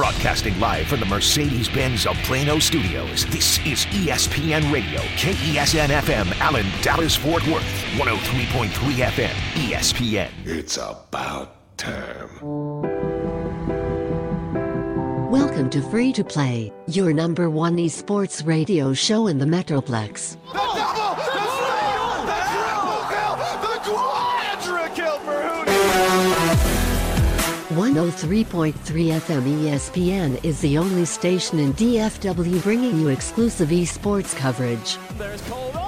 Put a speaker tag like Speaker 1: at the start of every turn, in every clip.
Speaker 1: Broadcasting live from the Mercedes Benz of Plano studios, this is ESPN Radio, KESN FM, Allen, Dallas, Fort Worth, 103.3 FM, ESPN.
Speaker 2: It's about time.
Speaker 3: Welcome to Free to Play, your number one esports radio show in the Metroplex. 103.3 FM ESPN is the only station in DFW bringing you exclusive esports coverage.
Speaker 4: There's Cold. Oh,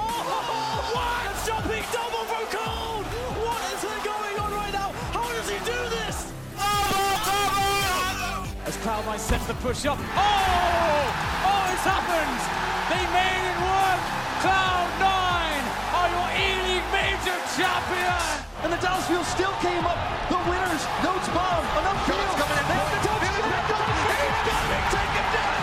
Speaker 4: what? Jumping double for Cold. What is going on right now? How does he do this? Oh as Cloud9 sets the push up. Oh, oh, it's happened. They made it work. Cloud9 are your E-League major champion. And the Dallas Fuel still came up. The winners, Notes bomb, enough field. Coming in. They the touch. They got it. Take it down.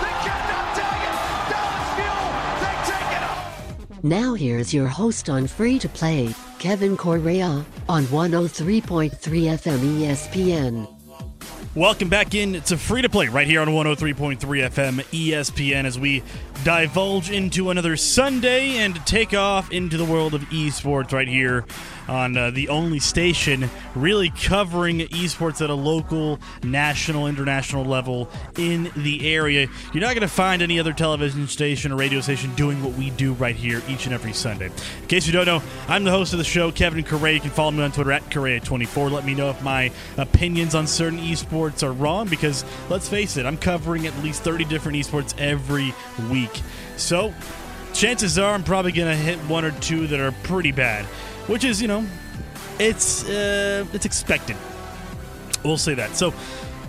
Speaker 4: They cannot take it. Dallas Fuel, they take it off.
Speaker 3: Now here's your host on Free to Play, Kevin Correa, on 103.3 FM ESPN.
Speaker 5: Welcome back in to Free to Play right here on 103.3 FM ESPN as we divulge into another Sunday and take off into the world of esports right here on uh, the only station really covering esports at a local, national, international level in the area. You're not going to find any other television station or radio station doing what we do right here each and every Sunday. In case you don't know, I'm the host of the show, Kevin Correa. You can follow me on Twitter at Correa24. Let me know if my opinions on certain esports are wrong because let's face it, I'm covering at least 30 different esports every week. So, chances are I'm probably going to hit one or two that are pretty bad, which is, you know, it's uh, it's expected. We'll say that. So,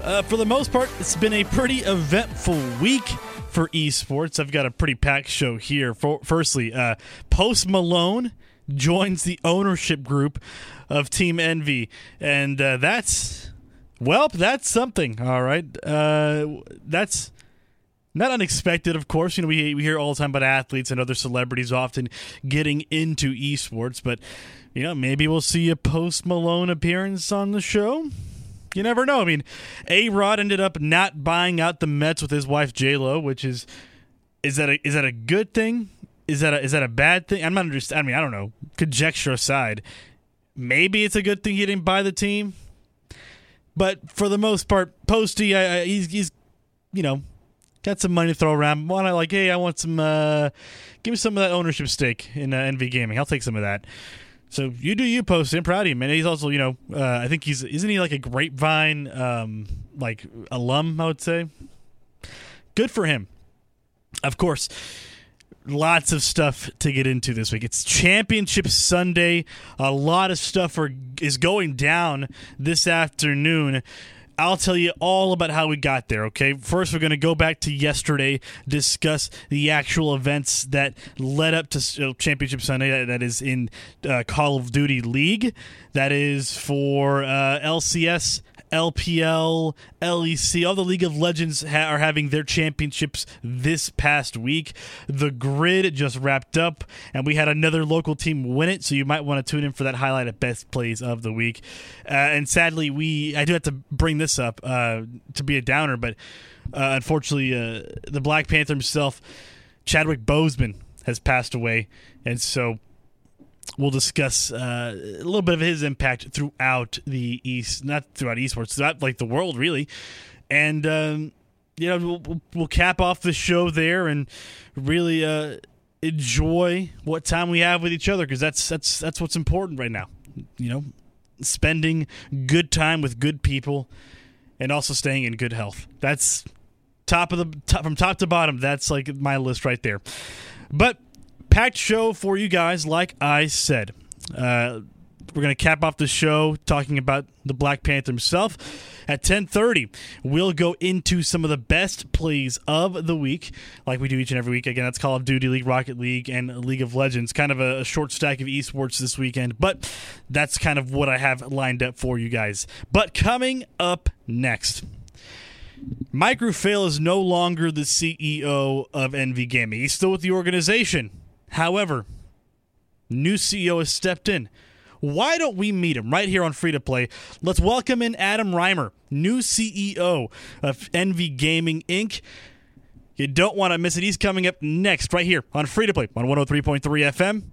Speaker 5: uh, for the most part, it's been a pretty eventful week for esports. I've got a pretty packed show here. For, firstly, uh, Post Malone joins the ownership group of Team Envy, and uh, that's well, that's something. All right, uh, that's not unexpected, of course. You know, we we hear all the time about athletes and other celebrities often getting into esports, but you know, maybe we'll see a Post Malone appearance on the show. You never know. I mean, A Rod ended up not buying out the Mets with his wife J Lo, which is is that a, is that a good thing? Is that a, is that a bad thing? I'm not understand. I mean, I don't know. Conjecture aside, maybe it's a good thing he didn't buy the team. But for the most part, Posty, I, I, he's he's you know got some money to throw around. Want to like, hey, I want some. Uh, give me some of that ownership stake in uh, NV Gaming. I'll take some of that. So you do you, post. I'm proud of him, and he's also, you know, uh, I think he's isn't he like a grapevine um, like alum? I would say. Good for him. Of course, lots of stuff to get into this week. It's Championship Sunday. A lot of stuff are, is going down this afternoon. I'll tell you all about how we got there, okay? First, we're going to go back to yesterday, discuss the actual events that led up to Championship Sunday, that is in uh, Call of Duty League. That is for uh, LCS, LPL, LEC, all the League of Legends ha- are having their championships this past week. The grid just wrapped up, and we had another local team win it. So you might want to tune in for that highlight of best plays of the week. Uh, and sadly, we I do have to bring this up uh, to be a downer, but uh, unfortunately, uh, the Black Panther himself, Chadwick Boseman, has passed away, and so we'll discuss uh, a little bit of his impact throughout the east, not throughout esports, throughout like the world really, and um, you know we'll, we'll cap off the show there and really uh, enjoy what time we have with each other because that's that's that's what's important right now. You know, spending good time with good people and also staying in good health. That's top of the top, from top to bottom. That's like my list right there. But packed show for you guys, like I said. Uh, we're going to cap off the show talking about the Black Panther himself. At 10:30, we'll go into some of the best plays of the week, like we do each and every week. Again, that's Call of Duty League, Rocket League, and League of Legends. Kind of a, short stack of esports this weekend, but that's kind of what I have lined up for you guys. But coming up next. Mike Rufail is no longer the CEO of NV Gaming. He's still with the organization. However, new CEO has stepped in. Why don't we meet him right here on Free to Play? Let's welcome in Adam Rymer, new CEO of Envy Gaming Inc. You don't want to miss it. He's coming up next right here on Free to Play on 103.3 FM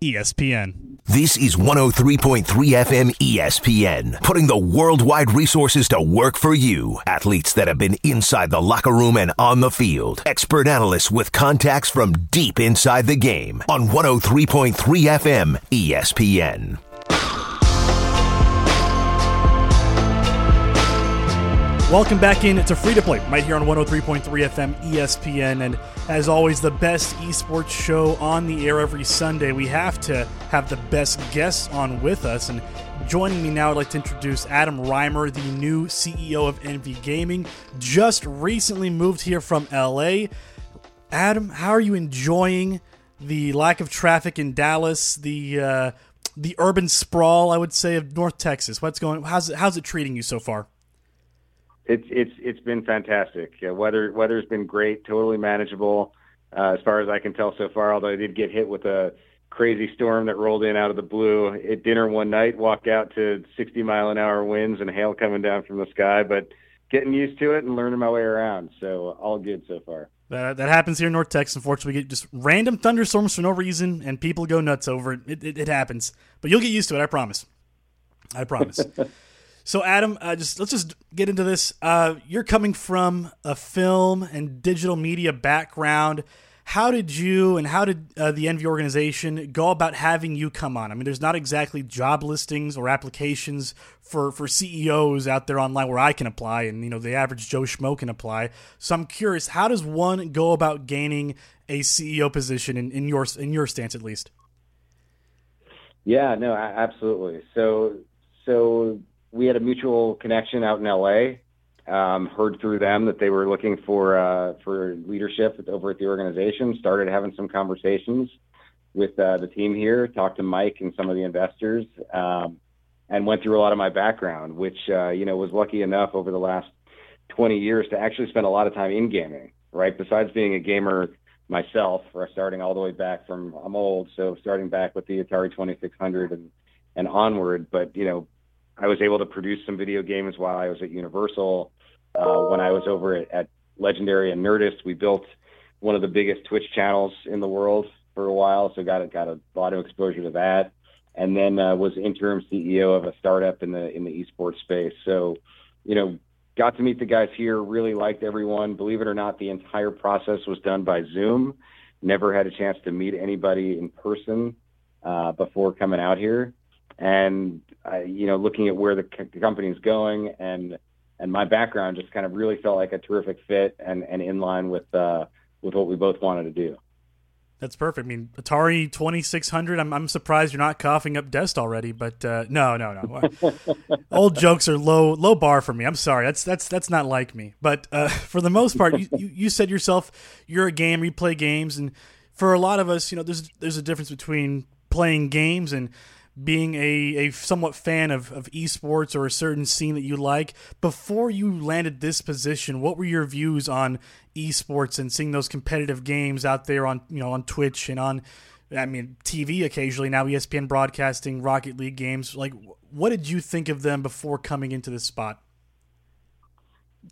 Speaker 5: ESPN.
Speaker 1: This is 103.3 FM ESPN, putting the worldwide resources to work for you. Athletes that have been inside the locker room and on the field. Expert analysts with contacts from deep inside the game on 103.3 FM ESPN.
Speaker 5: Welcome back in to Free to Play, right here on 103.3 FM ESPN. And as always, the best esports show on the air every Sunday. We have to have the best guests on with us. And joining me now, I'd like to introduce Adam Rymer, the new CEO of Envy Gaming. Just recently moved here from LA. Adam, how are you enjoying the lack of traffic in Dallas, the uh, the urban sprawl, I would say, of North Texas? What's going? How's it, how's it treating you so far?
Speaker 6: It's it's it's been fantastic. Uh, weather weather's been great, totally manageable uh, as far as I can tell so far. Although I did get hit with a crazy storm that rolled in out of the blue at dinner one night. Walked out to 60 mile an hour winds and hail coming down from the sky, but getting used to it and learning my way around. So all good so far.
Speaker 5: That, that happens here in North Texas. Unfortunately, we get just random thunderstorms for no reason, and people go nuts over it. It, it, it happens, but you'll get used to it. I promise. I promise. So, Adam, uh, just let's just get into this. Uh, you're coming from a film and digital media background. How did you and how did uh, the Envy organization go about having you come on? I mean, there's not exactly job listings or applications for, for CEOs out there online where I can apply, and you know the average Joe Schmo can apply. So I'm curious, how does one go about gaining a CEO position in, in your in your stance at least?
Speaker 6: Yeah, no, absolutely. So so we had a mutual connection out in LA. Um, heard through them that they were looking for uh, for leadership over at the organization. Started having some conversations with uh, the team here. Talked to Mike and some of the investors, um, and went through a lot of my background, which uh, you know was lucky enough over the last 20 years to actually spend a lot of time in gaming. Right, besides being a gamer myself, starting all the way back from I'm old, so starting back with the Atari 2600 and and onward. But you know, I was able to produce some video games while I was at Universal. Uh, when I was over at, at Legendary and Nerdist, we built one of the biggest Twitch channels in the world for a while, so got got a lot of exposure to that. And then uh, was interim CEO of a startup in the in the esports space. So, you know, got to meet the guys here. Really liked everyone. Believe it or not, the entire process was done by Zoom. Never had a chance to meet anybody in person uh, before coming out here and uh, you know, looking at where the, c- the company is going and and my background just kind of really felt like a terrific fit and, and in line with uh, with what we both wanted to do.
Speaker 5: That's perfect. I mean, Atari 2600, I'm, I'm surprised you're not coughing up dust already, but uh, no, no, no. Old jokes are low low bar for me. I'm sorry. That's that's that's not like me. But uh, for the most part, you, you, you said yourself you're a gamer, you play games, and for a lot of us, you know, there's there's a difference between playing games and being a, a somewhat fan of, of esports or a certain scene that you like. Before you landed this position, what were your views on esports and seeing those competitive games out there on you know on Twitch and on I mean TV occasionally now ESPN broadcasting Rocket League games? Like, what did you think of them before coming into this spot?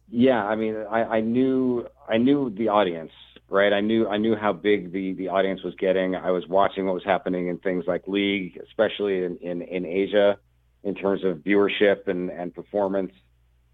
Speaker 6: Yeah, I mean, I, I knew I knew the audience right? I knew I knew how big the the audience was getting. I was watching what was happening in things like League, especially in in, in Asia, in terms of viewership and and performance.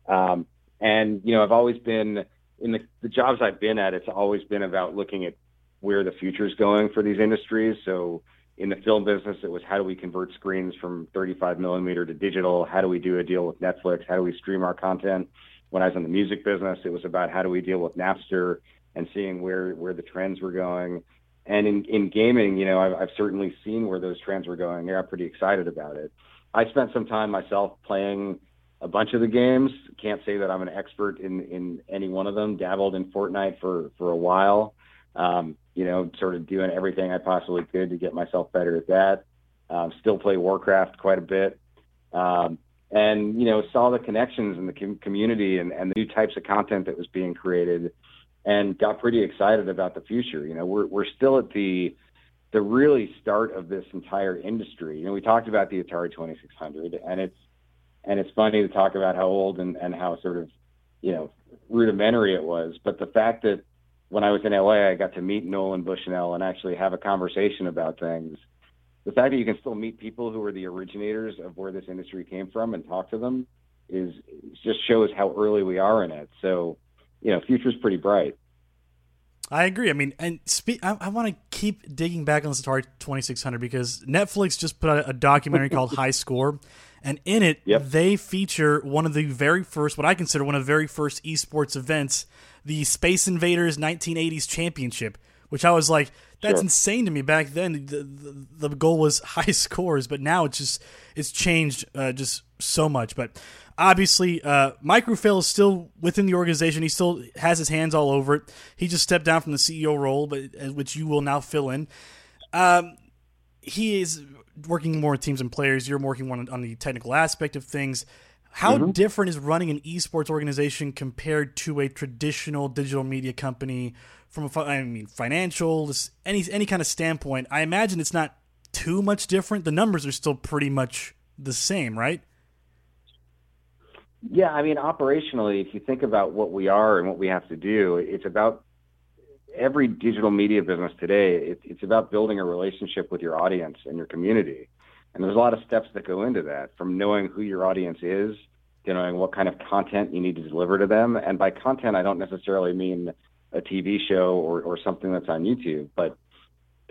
Speaker 6: Um, and you know, I've always been in the, the jobs I've been at. It's always been about looking at where the future is going for these industries. So in the film business, it was how do we convert screens from 35 millimeter to digital? How do we do a deal with Netflix? How do we stream our content? When I was in the music business, it was about how do we deal with Napster and seeing where where the trends were going. And in, in gaming, you know, I've, I've certainly seen where those trends were going. I got pretty excited about it. I spent some time myself playing a bunch of the games. Can't say that I'm an expert in in any one of them. Dabbled in Fortnite for for a while. Um, you know, sort of doing everything I possibly could to get myself better at that. Um, still play Warcraft quite a bit. Um, and you know, saw the connections in the com- community and, and the new types of content that was being created and got pretty excited about the future. You know, we're we're still at the the really start of this entire industry. You know, we talked about the Atari 2600, and it's and it's funny to talk about how old and, and how sort of you know rudimentary it was. But the fact that when I was in LA, I got to meet Nolan Bushnell and actually have a conversation about things. The fact that you can still meet people who were the originators of where this industry came from and talk to them is just shows how early we are in it. So, you know, future's pretty bright.
Speaker 5: I agree. I mean, and spe- I, I want to keep digging back on this Atari 2600 because Netflix just put out a documentary called High Score, and in it
Speaker 6: Yep.
Speaker 5: they feature one of the very first, what I consider one of the very first esports events, the Space Invaders 1980s Championship, which I was like, that's
Speaker 6: Sure.
Speaker 5: insane to me back then. The, the, the goal was high scores, but now it's just it's changed uh, just so much. But obviously, uh, Mike Rufail is still within the organization. He still has his hands all over it. He just stepped down from the CEO role, but uh, which you will now fill in. Um, he is working more with teams and players. You're working on, on the technical aspect of things. How different is running an esports organization compared to a traditional digital media company from a I mean financial any any kind of standpoint? I imagine it's not too much different. The numbers are still pretty much the same, right?
Speaker 6: Yeah, I mean, operationally, if you think about what we are and what we have to do, it's about every digital media business today. It, it's about building a relationship with your audience and your community. And there's a lot of steps that go into that from knowing who your audience is to knowing what kind of content you need to deliver to them. And by content, I don't necessarily mean a TV show or, or something that's on YouTube, but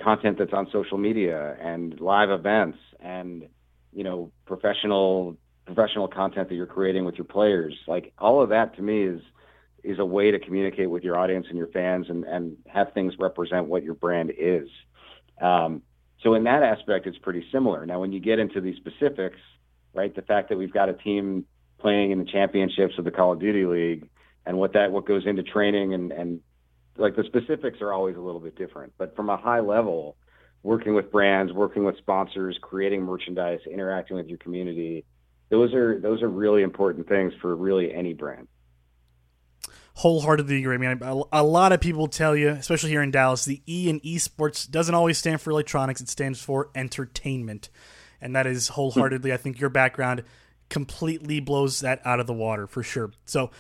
Speaker 6: content that's on social media and live events and, you know, professional professional content that you're creating with your players. Like all of that to me is is a way to communicate with your audience and your fans and, and have things represent what your brand is. Um, so in that aspect, it's pretty similar. Now, when you get into the specifics, right, the fact that we've got a team playing in the championships of the Call of Duty League and what that what goes into training and and like the specifics are always a little bit different. But from a high level, working with brands, working with sponsors, creating merchandise, interacting with your community, those are those are really important things for really any brand.
Speaker 5: wholeheartedly agree. I mean, a, lot of people tell you, especially here in Dallas, the E in esports doesn't always stand for electronics; it stands for entertainment, and that is wholeheartedly. I think your background completely blows that out of the water for sure. So,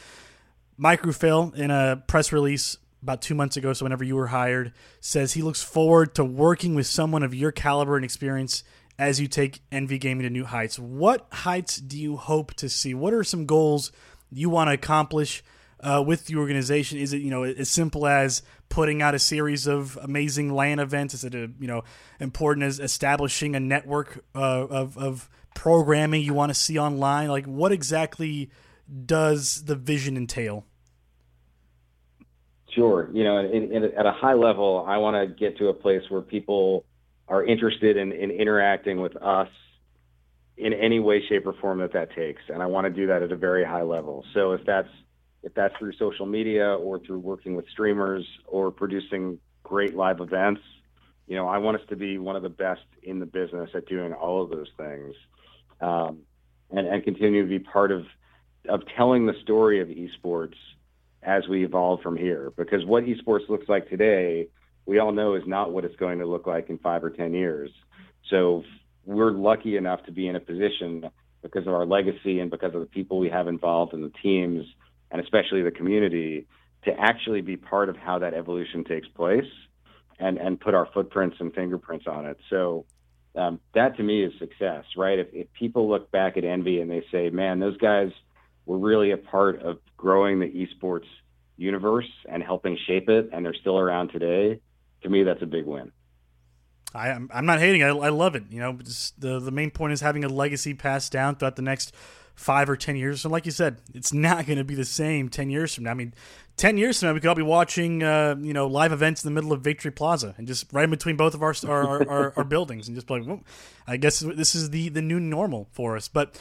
Speaker 5: Mike Rufail, in a press release about two months ago, so whenever you were hired, says he looks forward to working with someone of your caliber and experience as you take Envy Gaming to new heights. What heights do you hope to see? What are some goals you want to accomplish uh, with the organization? Is it you know as simple as putting out a series of amazing LAN events? Is it a, you know important as establishing a network uh, of of programming you want to see online? Like what exactly does the vision entail?
Speaker 6: Sure. You know, in, in, at a high level, I want to get to a place where people are interested in, in interacting with us in any way, shape, or form that that takes, and I want to do that at a very high level. So if that's if that's through social media or through working with streamers or producing great live events, you know, I want us to be one of the best in the business at doing all of those things, um, and and continue to be part of of telling the story of esports as we evolve from here. Because what esports looks like today, we all know is not what it's going to look like in five or 10 years. So we're lucky enough to be in a position because of our legacy and because of the people we have involved in the teams and especially the community to actually be part of how that evolution takes place and, and put our footprints and fingerprints on it. So um, that to me is success, right? If, if people look back at Envy and they say, man, those guys were really a part of growing the esports universe and helping shape it, and they're still around today, to me, that's a big win.
Speaker 5: I, I'm, I'm not hating. I, I love it. You know, just the the main point is having a legacy passed down throughout the next five or ten years. So, like you said, it's not going to be the same ten years from now. I mean, ten years from now, we could all be watching, uh, you know, live events in the middle of Victory Plaza and just right in between both of our our, our, our, our buildings and just like, well, I guess this is the the new normal for us. But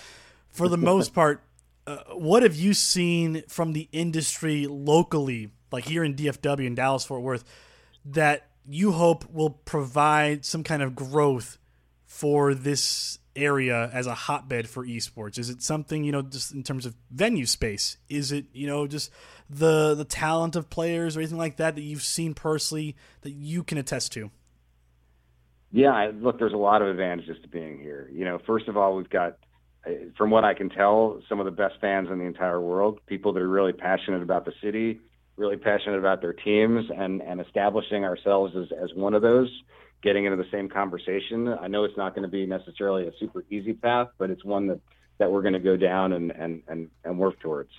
Speaker 5: for the most part, uh, what have you seen from the industry locally, like here in DFW in Dallas Fort Worth, that you hope will provide some kind of growth for this area as a hotbed for esports? Is it something you know, just in terms of venue space? Is it you know just the the talent of players or anything like that that you've seen personally that you can attest to?
Speaker 6: Yeah, look, there's a lot of advantages to being here. You know, first of all, we've got, uh, from what I can tell, some of the best fans in the entire world. People that are really passionate about the city, really passionate about their teams, and and establishing ourselves as as one of those, getting into the same conversation. I know it's not going to be necessarily a super easy path, but it's one that that we're going to go down and and and, and work towards.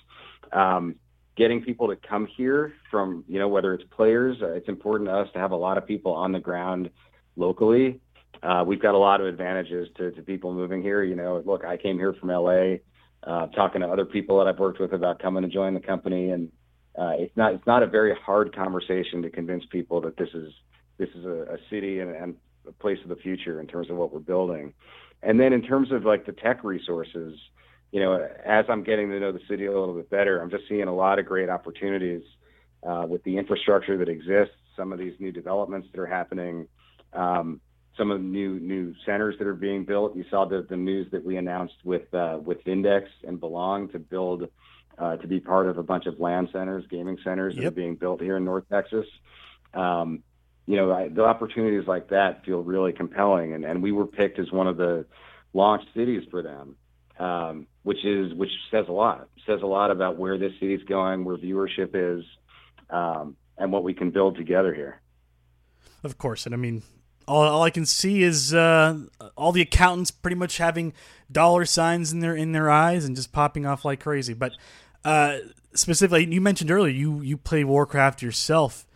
Speaker 6: Um, getting people to come here from you know whether it's players, uh, it's important to us to have a lot of people on the ground locally. Uh, we've got a lot of advantages to, to people moving here. You know, look, I came here from LA, uh, talking to other people that I've worked with about coming to join the company, and uh, it's not it's not a very hard conversation to convince people that this is this is a, a city and, and a place of the future in terms of what we're building. And then in terms of like the tech resources, you know, as I'm getting to know the city a little bit better, I'm just seeing a lot of great opportunities uh, with the infrastructure that exists, some of these new developments that are happening, um, some of the new new centers that are being built. You saw the, the news that we announced with uh, with Vindex and Belong to build uh, to be part of a bunch of LAN centers, gaming centers yep. that are being built here in North Texas. Um, you know, I, the opportunities like that feel really compelling, and, and we were picked as one of the launch cities for them, um, which is which says a lot. Says a lot about where this city's going, where viewership is, um, and what we can build together here.
Speaker 5: Of course, and I mean, all, all I can see is uh, all the accountants pretty much having dollar signs in their in their eyes and just popping off like crazy. But uh, specifically, you mentioned earlier you you play Warcraft yourself.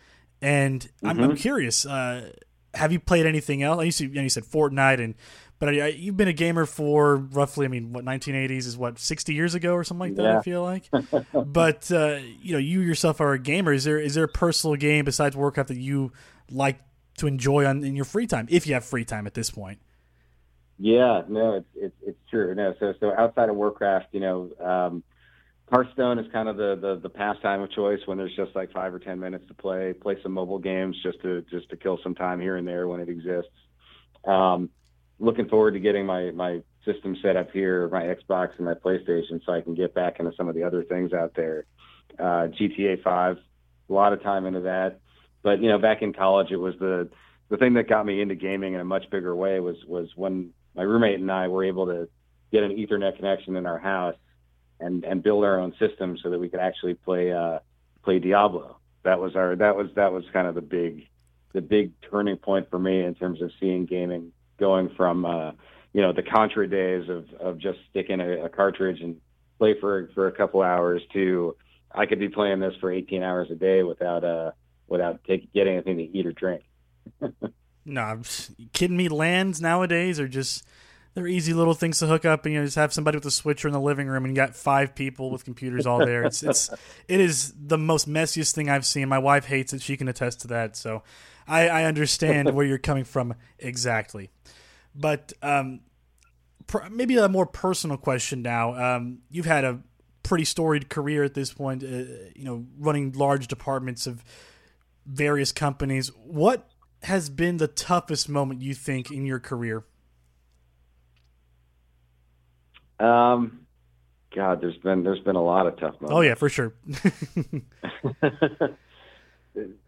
Speaker 5: And mm-hmm. I'm, I'm, mm-hmm. curious, uh, have you played anything else? I used to, you, know, you said Fortnite, and but I, I, you've been a gamer for roughly, I mean, what 1980s is what 60 years ago or something like that. Yeah. I feel like, but uh, you know, you yourself are a gamer. Is there is there a personal game besides Warcraft that you like to enjoy on in your free time, if you have free time at this point?
Speaker 6: Yeah, no, it's it's, it's true. No, so so outside of Warcraft, you know, um, Hearthstone is kind of the, the the pastime of choice when there's just like five or ten minutes to play. Play some mobile games just to just to kill some time here and there when it exists. Um, looking forward to getting my my system set up here, my Xbox and my PlayStation, so I can get back into some of the other things out there. Uh, GTA 5, a lot of time into that. But you know, back in college, it was the the thing that got me into gaming in a much bigger way was was when my roommate and I were able to get an Ethernet connection in our house and and build our own system so that we could actually play uh, play Diablo. That was our that was that was kind of the big the big turning point for me in terms of seeing gaming going from uh, you know the Contra days of of just sticking a, a cartridge and play for for a couple hours to I could be playing this for 18 hours a day without uh without take, getting anything to eat or drink.
Speaker 5: no, I'm kidding me. LANs nowadays are just they're easy little things to hook up and you know just have somebody with a switcher in the living room and you got five people with computers all there. It's it's it is the most messiest thing i've seen. My wife hates it. She can attest to that. So i i understand where you're coming from exactly. But um pr- maybe a more personal question now. Um you've had a pretty storied career at this point uh, you know running large departments of various companies. What has been the toughest moment you think in your career
Speaker 6: um, God, there's been there's been a lot of tough moments.
Speaker 5: Oh yeah, for sure.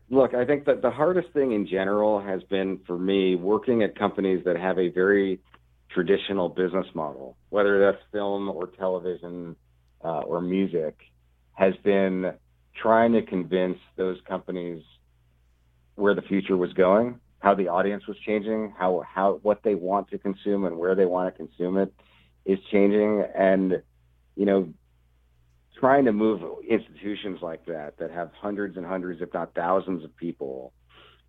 Speaker 6: Look, I think that the hardest thing in general has been for me working at companies that have a very traditional business model, whether that's film or television uh, or music, has been trying to convince those companies where the future was going, how the audience was changing, how how what they want to consume and where they want to consume it is changing and you know trying to move institutions like that that have hundreds and hundreds if not thousands of people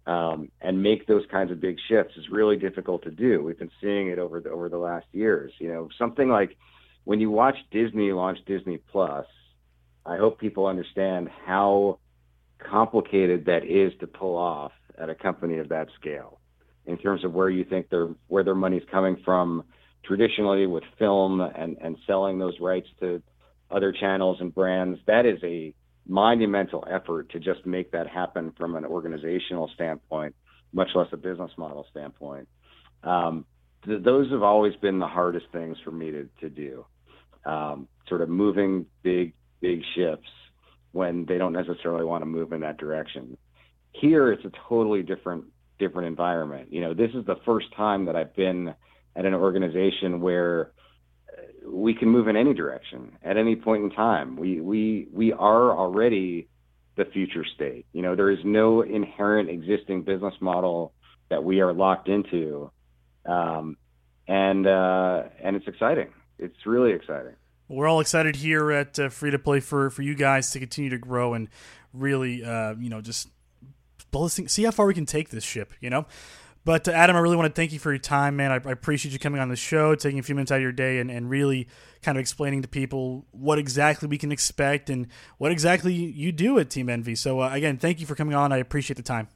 Speaker 6: um, and make those kinds of big shifts is really difficult to do. We've been seeing it over the over the last years. You know something like when you watch disney launch disney plus i hope people understand how complicated that is to pull off at a company of that scale in terms of where you think their where their money's coming from traditionally with film and, and selling those rights to other channels and brands, that is a monumental effort to just make that happen from an organizational standpoint, much less a business model standpoint. Um, th- those have always been the hardest things for me to, to do. Um, sort of moving big, big ships when they don't necessarily want to move in that direction. Here, it's a totally different different environment. You know, this is the first time that I've been at an organization where we can move in any direction at any point in time. We we we are already the future state. You know, there is no inherent existing business model that we are locked into, um, and uh, and it's exciting. It's really exciting.
Speaker 5: We're all excited here at uh, Free to Play for for you guys to continue to grow and really, uh, you know, just see how far we can take this ship. You know. But uh, Adam, I really want to thank you for your time, man. I, I, appreciate you coming on the show, taking a few minutes out of your day, and, and really kind of explaining to people what exactly we can expect and what exactly you do at Team Envy. So uh, again, thank you for coming on. I appreciate the time.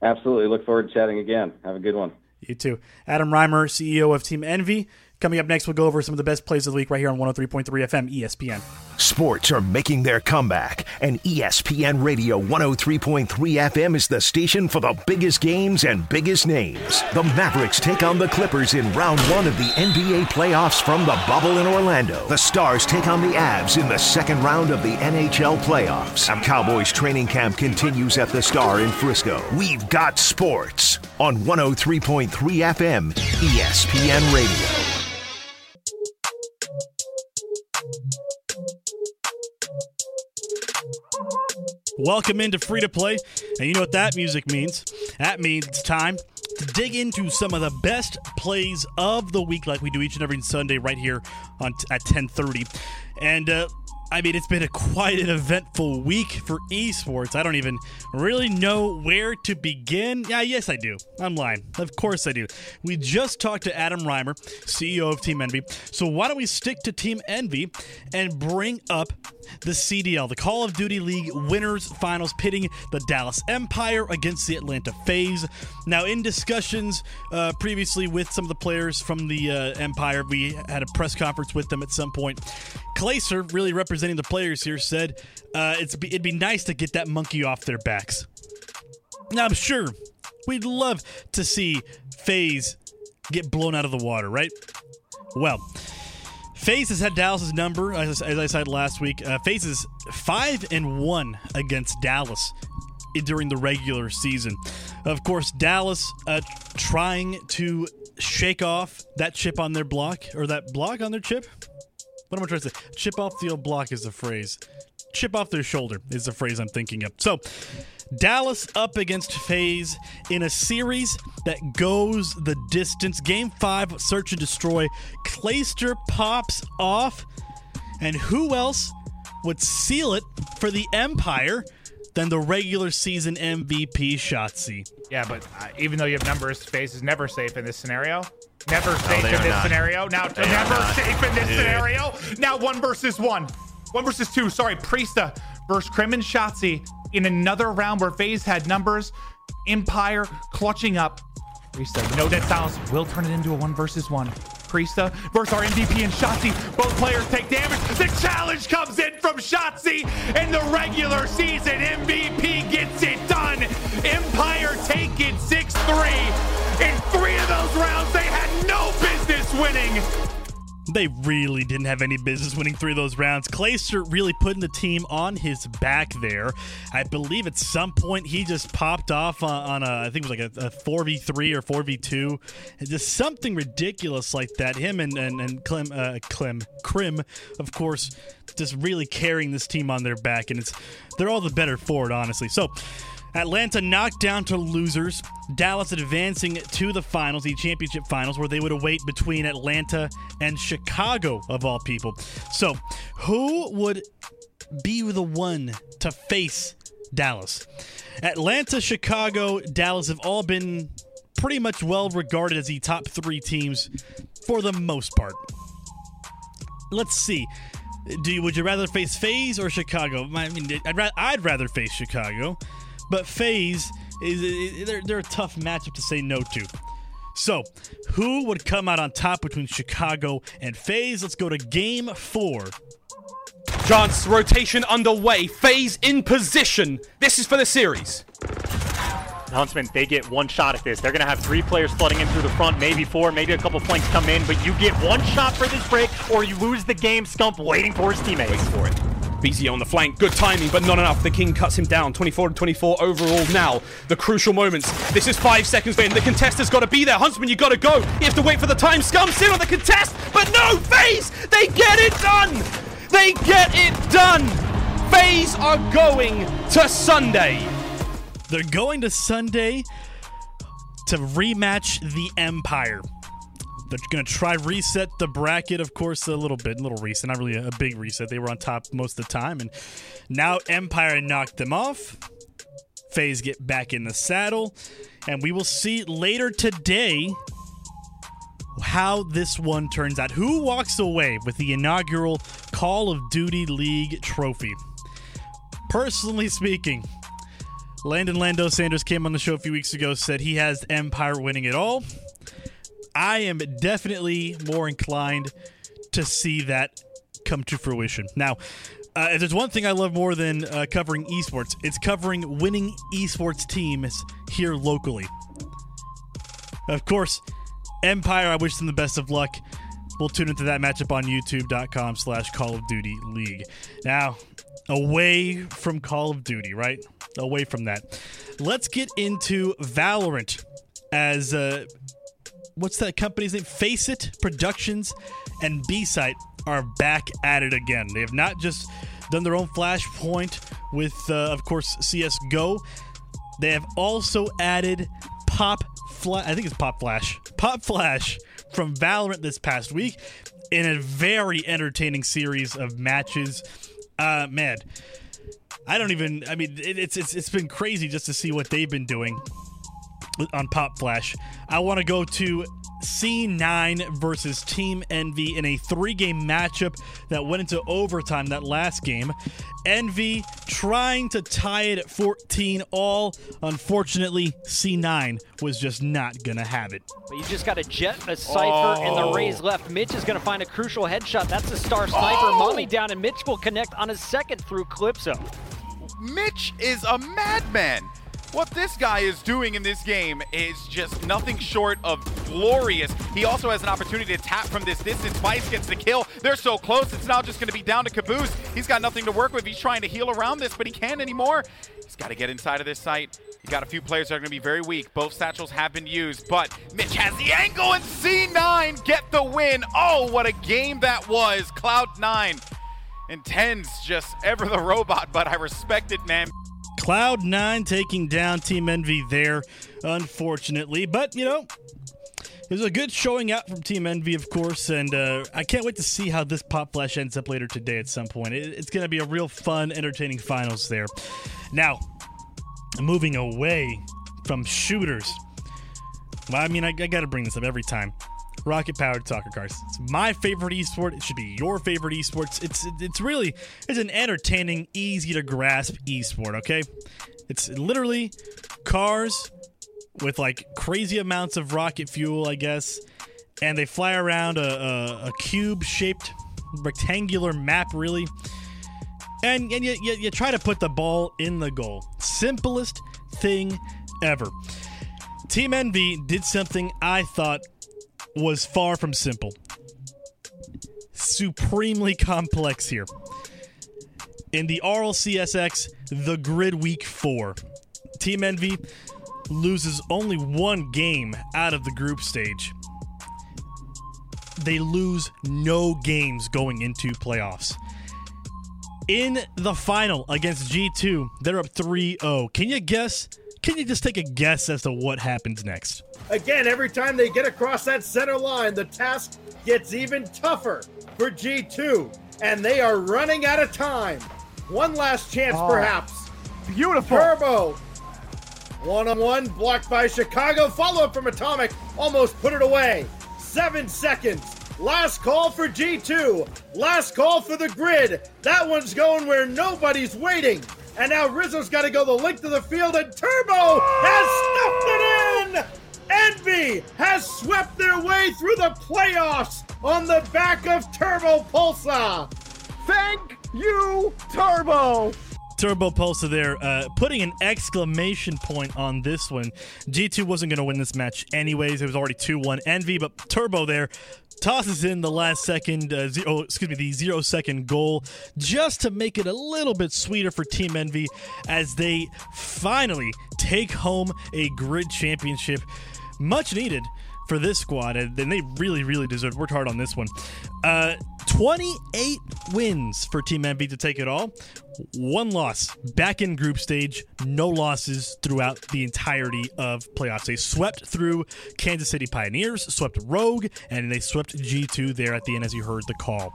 Speaker 6: Absolutely. Look forward to chatting again. Have a good one.
Speaker 5: You too. Adam Rymer, CEO of Team Envy. Coming up next, we'll go over some of the best plays of the week right here on 103.3 FM ESPN.
Speaker 1: Sports are making their comeback, and ESPN Radio 103.3 FM is the station for the biggest games and biggest names. The Mavericks take on the Clippers in round one of the NBA playoffs from the bubble in Orlando. The Stars take on the Avs in the second round of the NHL playoffs. And Cowboys training camp continues at the Star in Frisco. We've got sports on 103.3 FM ESPN Radio.
Speaker 5: Welcome into Free to Play. And you know what that music means? That means it's time to dig into some of the best plays of the week like we do each and every Sunday right here on t- at 10:30. And uh, I mean, it's been a quite an eventful week for esports. I don't even really know where to begin. Yeah, yes, I do. I'm lying. Of course I do. We just talked to Adam Rymer, CEO of Team Envy. So why don't we stick to Team Envy and bring up the CDL, the Call of Duty League Winners Finals, pitting the Dallas Empire against the Atlanta FaZe. Now, in discussions uh, previously with some of the players from the uh, Empire, we had a press conference with them at some point. Clayster, really representing the players here, said uh, it'd be nice to get that monkey off their backs. Now, I'm sure we'd love to see FaZe get blown out of the water, right? Well, FaZe has had Dallas's number, as, as I said last week. Uh, FaZe is five and one against Dallas during the regular season. Of course, Dallas uh, trying to shake off that chip on their block or that block on their chip. What am I trying to say? Chip off the old block is the phrase. Chip off their shoulder is the phrase I'm thinking of. So, Dallas up against FaZe in a series that goes the distance. Game five, search and destroy. Clayster pops off. And who else would seal it for the Empire than the regular season MVP Shotzzy?
Speaker 7: Yeah, but uh, even though you have numbers, FaZe is never safe in this scenario. Never safe no, in this not. scenario. Now, they never safe in this Dude. scenario. Now, one versus one. One versus two. Sorry, Priestahh versus Crim and Shotzzy in another round where FaZe had numbers. Empire clutching up. Priestahh, no dead silence will turn it into a one versus one. Priestahh versus our MVP and Shotzzy. Both players take damage. The challenge comes in from Shotzzy, and the regular season MVP gets it done. Empire take it 6-3. In three of those rounds, they had no business winning.
Speaker 5: They really didn't have any business winning three of those rounds. Clayster really putting the team on his back there. I believe at some point he just popped off on, on a, I think it was like a, a 4v3 or 4v2. Just something ridiculous like that. Him and, and, and Clem, uh, Clem, Crim, of course, just really carrying this team on their back. And it's they're all the better for it, honestly. So, Atlanta knocked down to losers. Dallas advancing to the finals, the championship finals, where they would await between Atlanta and Chicago, of all people. So, who would be the one to face Dallas? Atlanta, Chicago, Dallas have all been pretty much well regarded as the top three teams for the most part. Let's see. Do you, would you rather face FaZe or Chicago? I mean, I'd, ra- I'd rather face Chicago. But FaZe is they're, they're a tough matchup to say no to. So, who would come out on top between Chicago and FaZe? Let's go to game four.
Speaker 8: John's rotation underway. FaZe in position. This is for the series.
Speaker 9: Huntsman, they get one shot at this. They're going to have three players flooding in through the front, maybe four, maybe a couple flanks come in, but you get one shot for this break or you lose the game. Scump waiting for his teammates.
Speaker 8: Waiting for it. BZO on the flank, good timing, but not enough. The King cuts him down. 24 to 24 overall now. The crucial moments. This is five seconds in. The contest has got to be there. Huntsman, you got to go. You have to wait for the time. Scum sit on the contest, but no, FaZe! They get it done! They get it done! FaZe are going to Sunday.
Speaker 5: They're going to Sunday to rematch the Empire. They're going to try reset the bracket, of course, a little bit, a little reset, not really a, a big reset. They were on top most of the time, and now Empire knocked them off. FaZe get back in the saddle, and we will see later today how this one turns out. Who walks away with the inaugural Call of Duty League trophy? Personally speaking, Landon Lando Sanders came on the show a few weeks ago, said he has Empire winning it all. I am definitely more inclined to see that come to fruition. Now, uh, if there's one thing I love more than uh, covering esports, it's covering winning esports teams here locally. Of course, Empire, I wish them the best of luck. We'll tune into that matchup on youtube.com slash Call of Duty League. Now, away from Call of Duty, right? Away from that. Let's get into Valorant as uh, what's that company's name? Faceit Productions and B Site are back at it again. They have not just done their own Flashpoint with, uh, of course, CS:GO. They have also added Pop Flash. I think it's Pop Flash. Pop Flash from Valorant this past week in a very entertaining series of matches. Uh, man, I don't even. I mean, it, it's it's it's been crazy just to see what they've been doing on Pop Flash. I want to go to C9 versus Team Envy in a three game matchup that went into overtime that last game. Envy trying to tie it at 14 all. Unfortunately, C9 was just not going to have it.
Speaker 10: But you just got a Jett, a Cypher, oh. and the oh. Raze left. Mitch is going to find a crucial headshot. That's a star sniper. Oh. Mommy down, and Mitch will connect on his second through Calypso.
Speaker 11: Mitch is a madman. What this guy is doing in this game is just nothing short of glorious. He also has an opportunity to tap from this distance. Vice gets the kill. They're so close. It's now just going to be down to Caboose. He's got nothing to work with. He's trying to heal around this, but he can't anymore. He's got to get inside of this site. You got a few players that are going to be very weak. Both satchels have been used, but Mitch has the angle and C9 get the win. Oh, what a game that was. Cloud9 and Tens just ever the robot, but I respect it, man.
Speaker 5: Cloud9 taking down Team Envy there, unfortunately. But, you know, it was a good showing out from Team Envy, of course, and uh, I can't wait to see how this Pop Flash ends up later today at some point. It, it's going to be a real fun, entertaining finals there. Now, moving away from shooters. Well, I mean, I, I got to bring this up every time rocket powered soccer cars. It's my favorite esport. It should be your favorite esports. It's it's really it's an entertaining, easy to grasp esport. Okay, it's literally cars with like crazy amounts of rocket fuel, I guess, and they fly around a, a, a cube shaped rectangular map, really. And, and you, you, you try to put the ball in the goal. Simplest thing ever. Team Envy did something I thought was far from simple. Supremely complex here. In the RLCSX, the Grid Week 4, Team Envy loses only one game out of the group stage. They lose no games going into playoffs. In the final against G2, they're up 3 0. Can you guess? Can you just take a guess as to what happens next?
Speaker 12: Again, every time they get across that center line, the task gets even tougher for G2, and they are running out of time. One last chance, oh, perhaps.
Speaker 13: Beautiful.
Speaker 12: Turbo. One on one, blocked by Chicago. Follow up from Atomic. Almost put it away. Seven seconds. Last call for G2. Last call for the grid. That one's going where nobody's waiting. And now Rizzo's got to go the length of the field, and Turbo has stuffed it in! Envy has swept their way through the playoffs on the back of Turbo Pulsar.
Speaker 13: Thank you, Turbo.
Speaker 5: Turbo Pulsar there, uh, putting an exclamation point on this one. G2 wasn't going to win this match anyways. It was already 2 1 Envy, but Turbo there tosses in the last second, uh, zero, oh, excuse me, the zero second goal just to make it a little bit sweeter for Team Envy as they finally take home a grid championship. Much needed for this squad, and they really, really deserve. Worked hard on this one. Uh, 28 wins for Team Envy to take it all. One loss back in group stage, no losses throughout the entirety of playoffs. They swept through Kansas City Pioneers, swept Rogue, and they swept G2 there at the end as you heard the call.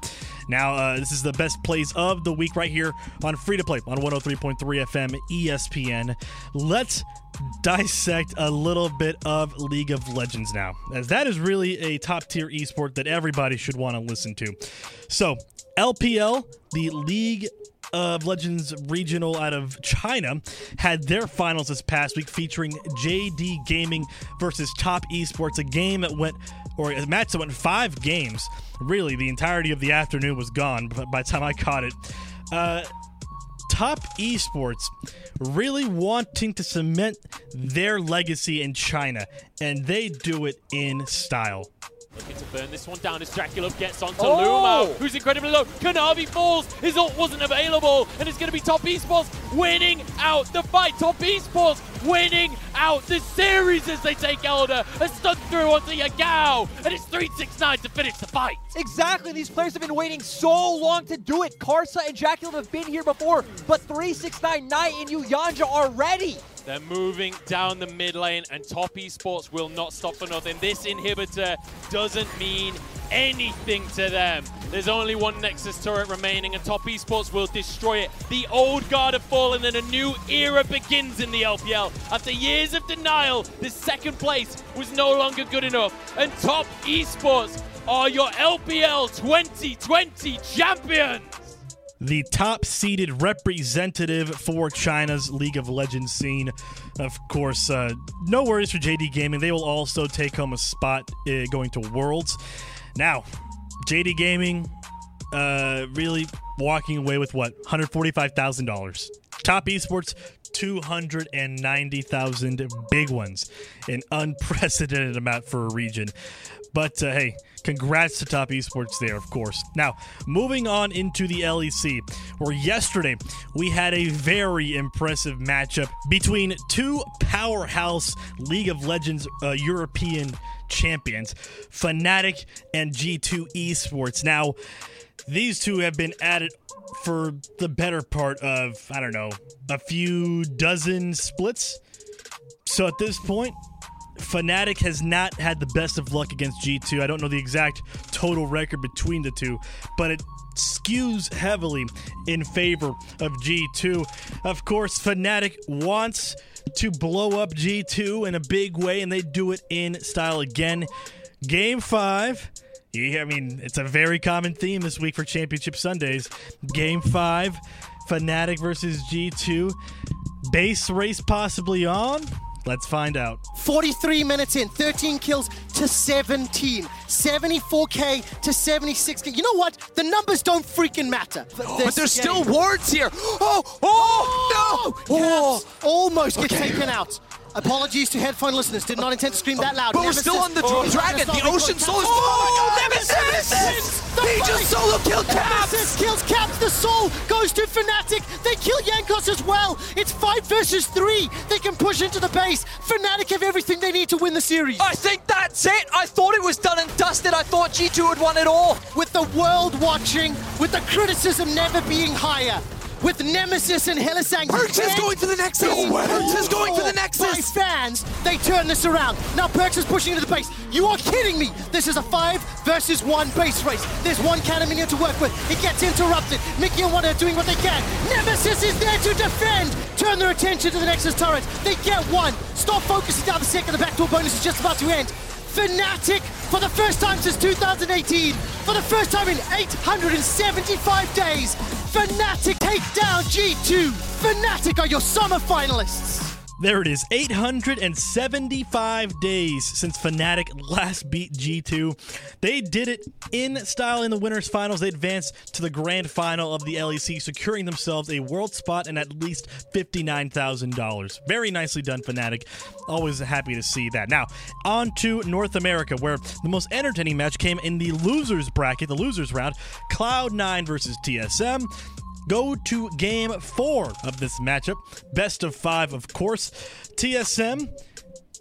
Speaker 5: Now, uh, this is the best plays of the week right here on Free to Play on 103.3 FM ESPN. Let's dissect a little bit of League of Legends now, as that is really a top tier esport that everybody should want to listen to. So, LPL, the League of Legends regional out of China had their finals this past week featuring JD Gaming versus Top Esports, a game that went or a match that went five games. Really, the entirety of the afternoon was gone by the time I caught it. Uh, top esports really wanting to cement their legacy in China, and they do it in style.
Speaker 13: Looking to burn this one down as Dracula gets onto oh! Luma, who's incredibly low. Kanavi falls, his ult wasn't available, and it's going to be Top Esports winning out the fight. Top Esports winning out the series as they take Elder. A stun through onto Yagao, and it's 369 to finish the fight.
Speaker 14: Exactly, these players have been waiting so long to do it. Karsa and Dracula have been here before, but 369 Knight and Yuyanjia are ready.
Speaker 13: They're moving down the mid lane, and Top Esports will not stop for nothing. This inhibitor doesn't mean anything to them. There's only one Nexus turret remaining, and Top Esports will destroy it. The old guard have fallen, and a new era begins in the LPL. After years of denial, the second place was no longer good enough, and Top Esports are your LPL 2020 champions
Speaker 5: the top seeded representative for China's League of Legends scene. Of course, uh, no worries for JD Gaming. They will also take home a spot uh, going to Worlds. Now, JD Gaming uh, really walking away with what? $145,000. Top esports, 290,000 big ones. An unprecedented amount for a region. But uh, hey, congrats to Top Esports there, of course. Now, moving on into the LEC, where yesterday we had a very impressive matchup between two powerhouse League of Legends uh, European champions, Fnatic and G2 Esports. Now, these two have been at it for the better part of, I don't know, a few dozen splits. So at this point, Fnatic has not had the best of luck against G2. I don't know the exact total record between the two, but it skews heavily in favor of G2. Of course, Fnatic wants to blow up G2 in a big way, and they do it in style again. Game five. Yeah, I mean, it's a very common theme this week for Championship Sundays. Game five, Fnatic versus G2. Base race possibly on. Let's find out.
Speaker 15: 43 minutes in, 13 kills to 17, 74k to 76k. You know what? The numbers don't freaking matter.
Speaker 16: Oh, but there's still wards here. Oh, oh, oh
Speaker 15: no! Oh, almost okay. get taken out. Apologies to headphone listeners. Did not intend to scream that loud.
Speaker 16: But we're still on the oh, dragon. The ocean soul is. Oh, Nemesis! Nemesis! He just solo killed Caps!
Speaker 15: Nemesis kills Caps. The soul goes to Fnatic. They kill Jankos as well. It's five versus three. They can push into the base. Fnatic have everything they need to win the series.
Speaker 16: I think that's it. I thought it was done and dusted. I thought G2 had won it all.
Speaker 15: With the world watching, with the criticism never being higher, with Nemesis and Hylissang.
Speaker 16: Perkz is going for the Nexus! No way. Perkz is going for the Nexus!
Speaker 15: By fans, they turn this around. Now Perkz is pushing into the base. You are kidding me! This is a five versus one base race. There's one cannon minion to work with. It gets interrupted. Mikyx and Wunder are doing what they can. Nemesis is there to defend! Turn their attention to the Nexus turret. They get one. Stop focusing down the second. The backdoor bonus is just about to end. Fnatic, for the first time since 2018, for the first time in 875 days, Fnatic take down G2. Fnatic are your summer finalists.
Speaker 5: There it is. 875 days since Fnatic last beat G2. They did it in style in the winners finals. They advanced to the grand final of the LEC, securing themselves a world spot and at least $59,000. Very nicely done, Fnatic. Always happy to see that. Now, on to North America, where the most entertaining match came in the losers bracket, the losers round. Cloud9 versus TSM go to game four of this matchup. Best of five, of course. TSM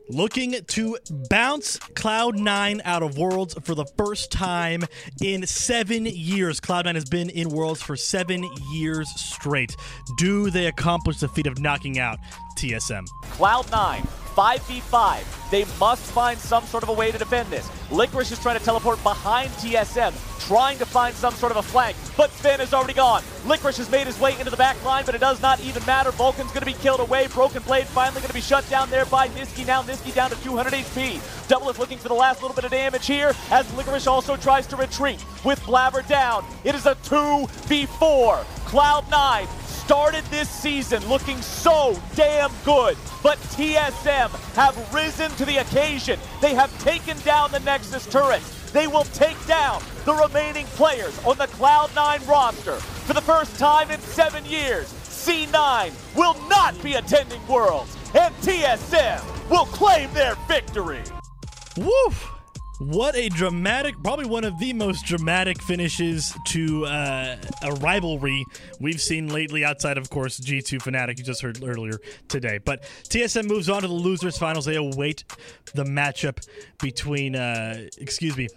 Speaker 5: looking to bounce Cloud9 out of Worlds for the first time in seven years. Cloud9 has been in Worlds for seven years straight. Do they accomplish the feat of knocking out TSM?
Speaker 17: Cloud9 5v5. They must find some sort of a way to defend this. Licorice is trying to teleport behind TSM, trying to find some sort of a flank, but Finn is already gone. Licorice has made his way into the back line, but it does not even matter. Vulcan's going to be killed away. Broken Blade finally going to be shut down there by Nisqy. Now Nisqy down to 200 HP. Double is looking for the last little bit of damage here as Licorice also tries to retreat with Blabber down. It is a 2v4. Cloud9 started this season looking so damn good, but TSM have risen to the occasion. They have taken down the Nexus turrets. They will take down the remaining players on the Cloud9 roster. For the first time in seven years, C9 will not be attending Worlds, and TSM will claim their victory.
Speaker 5: Woof! What a dramatic, probably one of the most dramatic finishes to uh, a rivalry we've seen lately, outside, of course, G2 Fnatic, you just heard earlier today. But TSM moves on to the losers' finals. They await the matchup between, uh, excuse me,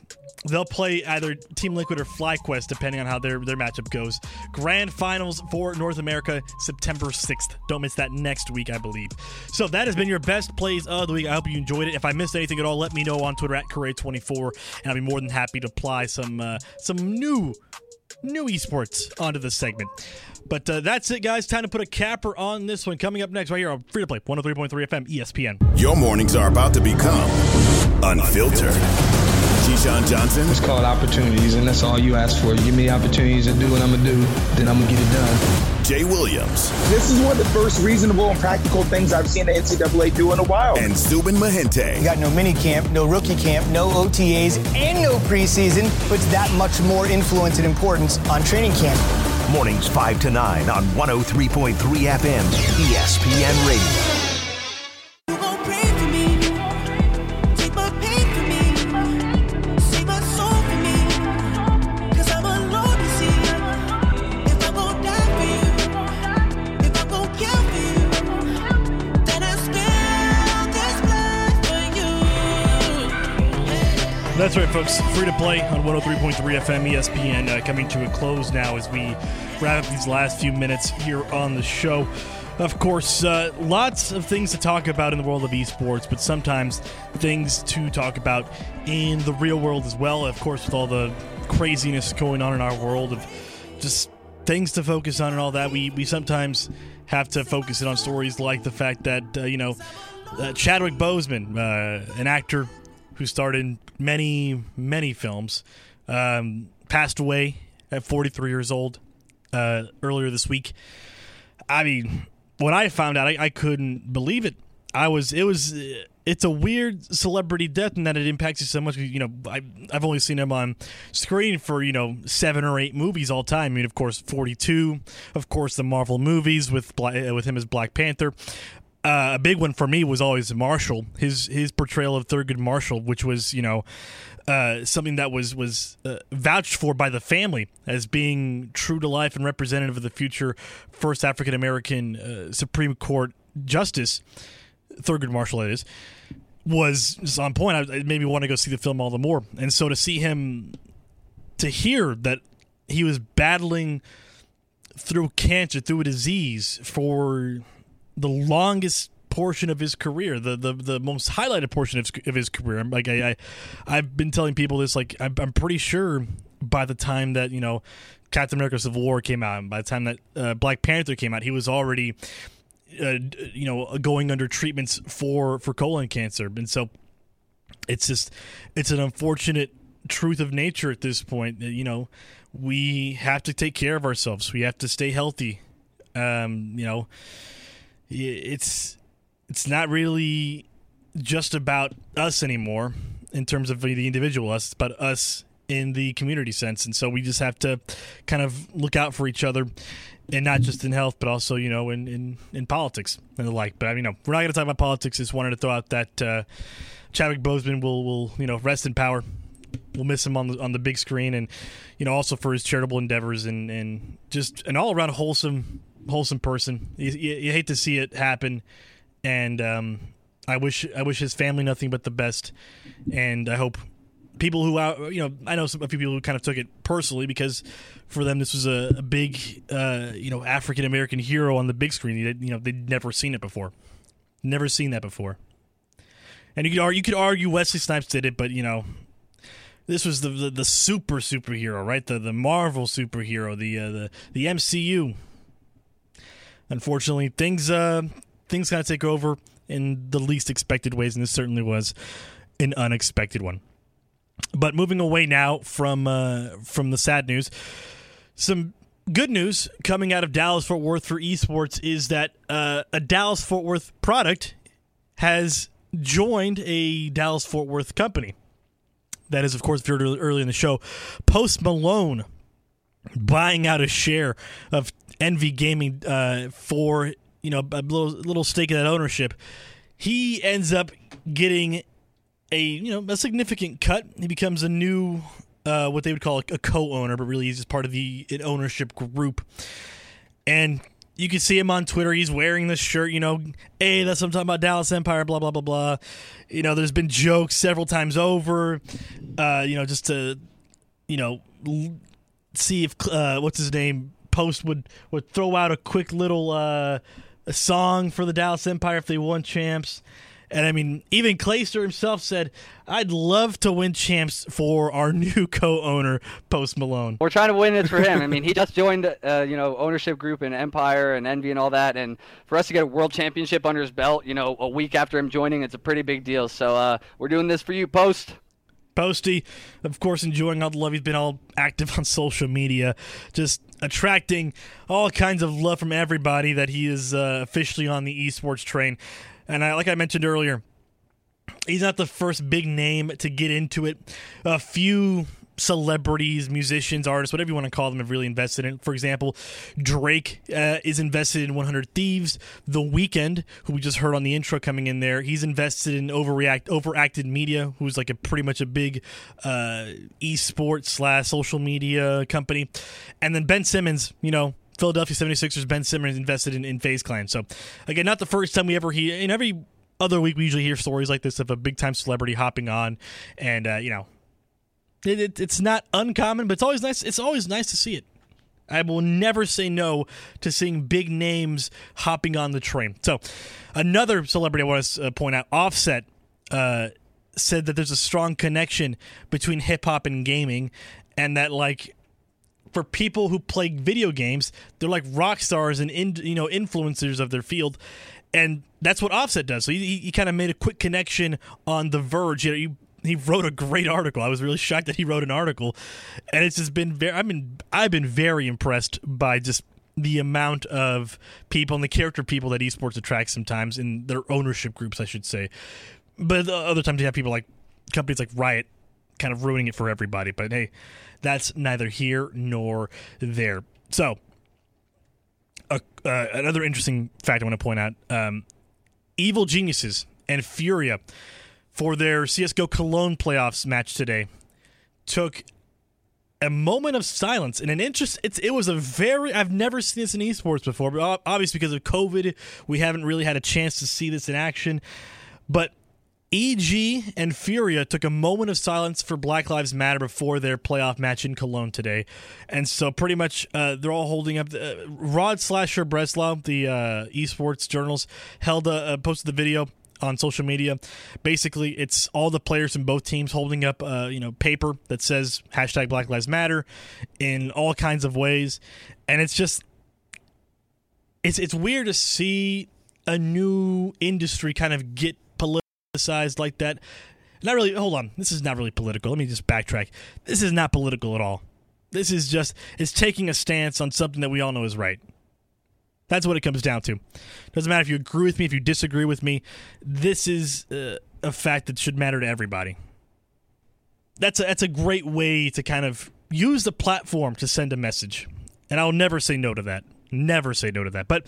Speaker 5: they'll play either Team Liquid or FlyQuest, depending on how their, their matchup goes. Grand finals for North America, September 6th. Don't miss that next week, I believe. So that has been your best plays of the week. I hope you enjoyed it. If I missed anything at all, let me know on Twitter at Correa24 and I'll be more than happy to apply some uh, some new new esports onto this segment. But uh, that's it, guys. Time to put a capper on this one. Coming up next, right here on Free to Play 103.3 FM ESPN.
Speaker 18: Your mornings are about to become unfiltered. Keyshawn Johnson.
Speaker 19: It's called opportunities, and that's all you ask for. You give me opportunities to do what I'm going to do, then I'm going to get it done.
Speaker 18: Jay Williams.
Speaker 20: This is one of the first reasonable and practical things I've seen the NCAA do in a while.
Speaker 18: And Zubin Mehenti.
Speaker 21: You got no mini camp, no rookie camp, no OTAs, and no preseason, puts that much more influence and importance on training camp.
Speaker 1: Mornings 5 to 9 on 103.3 FM, ESPN Radio.
Speaker 5: That's right, folks. Free to play on 103.3 FM ESPN uh, coming to a close now as we wrap up these last few minutes here on the show. Of course, uh, lots of things to talk about in the world of esports, but sometimes things to talk about in the real world as well. Of course, with all the craziness going on in our world of just things to focus on and all that, we, we sometimes have to focus it on stories like the fact that, uh, you know, uh, Chadwick Boseman, uh, an actor who starred in many, many films, um, passed away at 43 years old uh, earlier this week. I mean, when I found out, I, I, couldn't believe it. I was, it was, it's a weird celebrity death in that it impacts you so much. You know, I, I've only seen him on screen for, you know, seven or eight movies all time. I mean, of course, 42, of course, the Marvel movies with, with him as Black Panther. Uh, a big one for me was always Marshall. His his portrayal of Thurgood Marshall, which was you know uh, something that was was uh, vouched for by the family as being true to life and representative of the future first African American uh, Supreme Court justice. Thurgood Marshall, it is, was on point. It made me want to go see the film all the more. And so to see him, to hear that he was battling through cancer, through a disease for the longest portion of his career, the the, the most highlighted portion of, of his career. Like I, I, I've been telling people this. Like I'm, I'm pretty sure by the time that you know Captain America: Civil War came out, and by the time that uh, Black Panther came out, he was already, uh, you know, going under treatments for for colon cancer, and so it's just it's an unfortunate truth of nature at this point. You know, we have to take care of ourselves. We have to stay healthy. Um, you know it's it's not really just about us anymore in terms of the individual us. About us in the community sense, and so we just have to kind of look out for each other, and not just in health, but also you know in in, in politics and the like. But I mean, no, we're not going to talk about politics. Just wanted to throw out that uh, Chadwick Boseman will will you know rest in power. We'll miss him on the on the big screen, and you know also for his charitable endeavors and and just an all around wholesome wholesome person. You, you, you hate to see it happen, and um, I wish I wish his family nothing but the best, and I hope people who out you know I know some, a few people who kind of took it personally because for them this was a, a big uh, you know African American hero on the big screen. You, you know they'd never seen it before, never seen that before. And you could argue, you could argue Wesley Snipes did it, but you know this was the the, the super superhero, right? The the Marvel superhero, the uh, the the MCU. Unfortunately, things uh things kind of take over in the least expected ways, and this certainly was an unexpected one. But moving away now from uh, from the sad news, some good news coming out of Dallas Fort Worth for esports is that uh, a Dallas Fort Worth product has joined a Dallas Fort Worth company. That is, of course, very early in the show. Post Malone buying out a share of Envy Gaming uh, for you know a little little stake in that ownership. He ends up getting a you know a significant cut. He becomes a new uh, what they would call a, co-owner, but really he's just part of the ownership group. And you can see him on Twitter. He's wearing this shirt, you know, hey, that's what I'm talking about, Dallas Empire, blah blah blah blah. You know, there's been jokes several times over, uh, you know, just to, you know, see if uh, what's his name post would would throw out a quick little uh, a song for the Dallas Empire if they won champs. And I mean, even Clayster himself said, "I'd love to win champs for our new co-owner, Post Malone."
Speaker 22: We're trying to win it for him. I mean, he just joined, uh, you know, ownership group in Empire and Envy and all that, and for us to get a world championship under his belt, you know, a week after him joining, it's a pretty big deal. So uh, we're doing this for you, Post.
Speaker 5: Posty, of course, enjoying all the love. He's been all active on social media, just attracting all kinds of love from everybody that he is uh, officially on the esports train. And I, like I mentioned earlier, he's not the first big name to get into it. A few celebrities, musicians, artists, whatever you want to call them, have really invested in. For example, Drake uh, is invested in 100 Thieves. The Weeknd, who we just heard on the intro coming in there, he's invested in Overreact, OverActive Media, who's like a pretty much a big uh, esports slash social media company. And then Ben Simmons, you know, Philadelphia 76ers Ben Simmons invested in, in FaZe Clan. So, again, not the first time we ever hear, in every other week, we usually hear stories like this of a big time celebrity hopping on and, uh, you know, it, it, it's not uncommon, but it's always nice. It's always nice to see it. I will never say no to seeing big names hopping on the train. So, another celebrity I want to uh, point out, Offset, uh, said that there's a strong connection between hip hop and gaming, and that like for people who play video games, they're like rock stars and in, you know influencers of their field, and that's what Offset does. So he, he kind of made a quick connection on The Verge. You know, you he wrote a great article. I was really shocked that he wrote an article, and it's just been very. I've been I've been very impressed by just the amount of people and the character people that esports attracts sometimes in their ownership groups, I should say. But other times you have people like companies like Riot kind of ruining it for everybody. But hey, that's neither here nor there. So, uh, another interesting fact I want to point out: um, Evil Geniuses and Furia for their CSGO Cologne playoffs match today took a moment of silence and an interest it was a very I've never seen this in esports before but obviously because of COVID we haven't really had a chance to see this in action but EG and Furia took a moment of silence for Black Lives Matter before their playoff match in Cologne today, and so pretty much uh, they're all holding up. The, uh, Rod Slasher Breslau, the uh, esports journals, held a, posted the video on social media. Basically, it's all the players in both teams holding up, uh, you know, paper that says hashtag Black Lives Matter in all kinds of ways, and it's just it's it's weird to see a new industry kind of get politicized like that. Not really. Hold on, this is not really political. Let me just backtrack. This is not political at all. This is just it's taking a stance on something that we all know is right. That's what it comes down to. Doesn't matter if you agree with me, if you disagree with me. This is uh, a fact that should matter to everybody. That's a, that's a great way to kind of use the platform to send a message. And I'll never say no to that. Never say no to that. But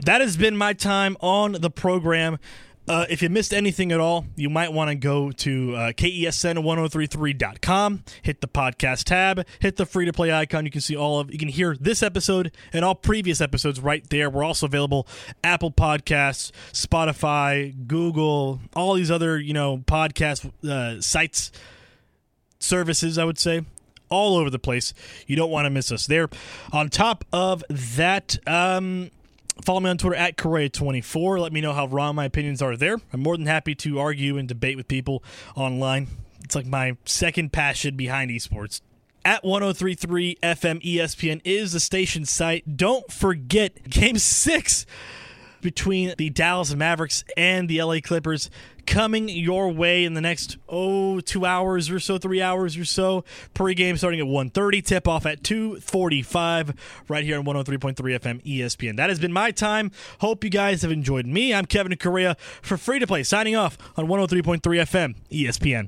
Speaker 5: that has been my time on the program. Uh, if you missed anything at all, you might want to go to uh, KESN1033.com, hit the podcast tab, hit the free to play icon. You can see all of, you can hear this episode and all previous episodes right there. We're also available Apple Podcasts, Spotify, Google, all these other, you know, podcast uh, sites, services, I would say all over the place. You don't want to miss us there. On top of that, um, follow me on Twitter at Correa24. Let me know how wrong my opinions are there. I'm more than happy to argue and debate with people online. It's like my second passion behind esports. At 1033 FM ESPN is the station site. Don't forget Game 6 between the Dallas Mavericks and the LA Clippers coming your way in the next oh two hours or so three hours or so. Pregame starting at 1.30 tip off at 2.45 right here on 103.3 fm espn that has been my time. Hope you guys have enjoyed me. I'm kevin correa for free to play signing off on 103.3 fm espn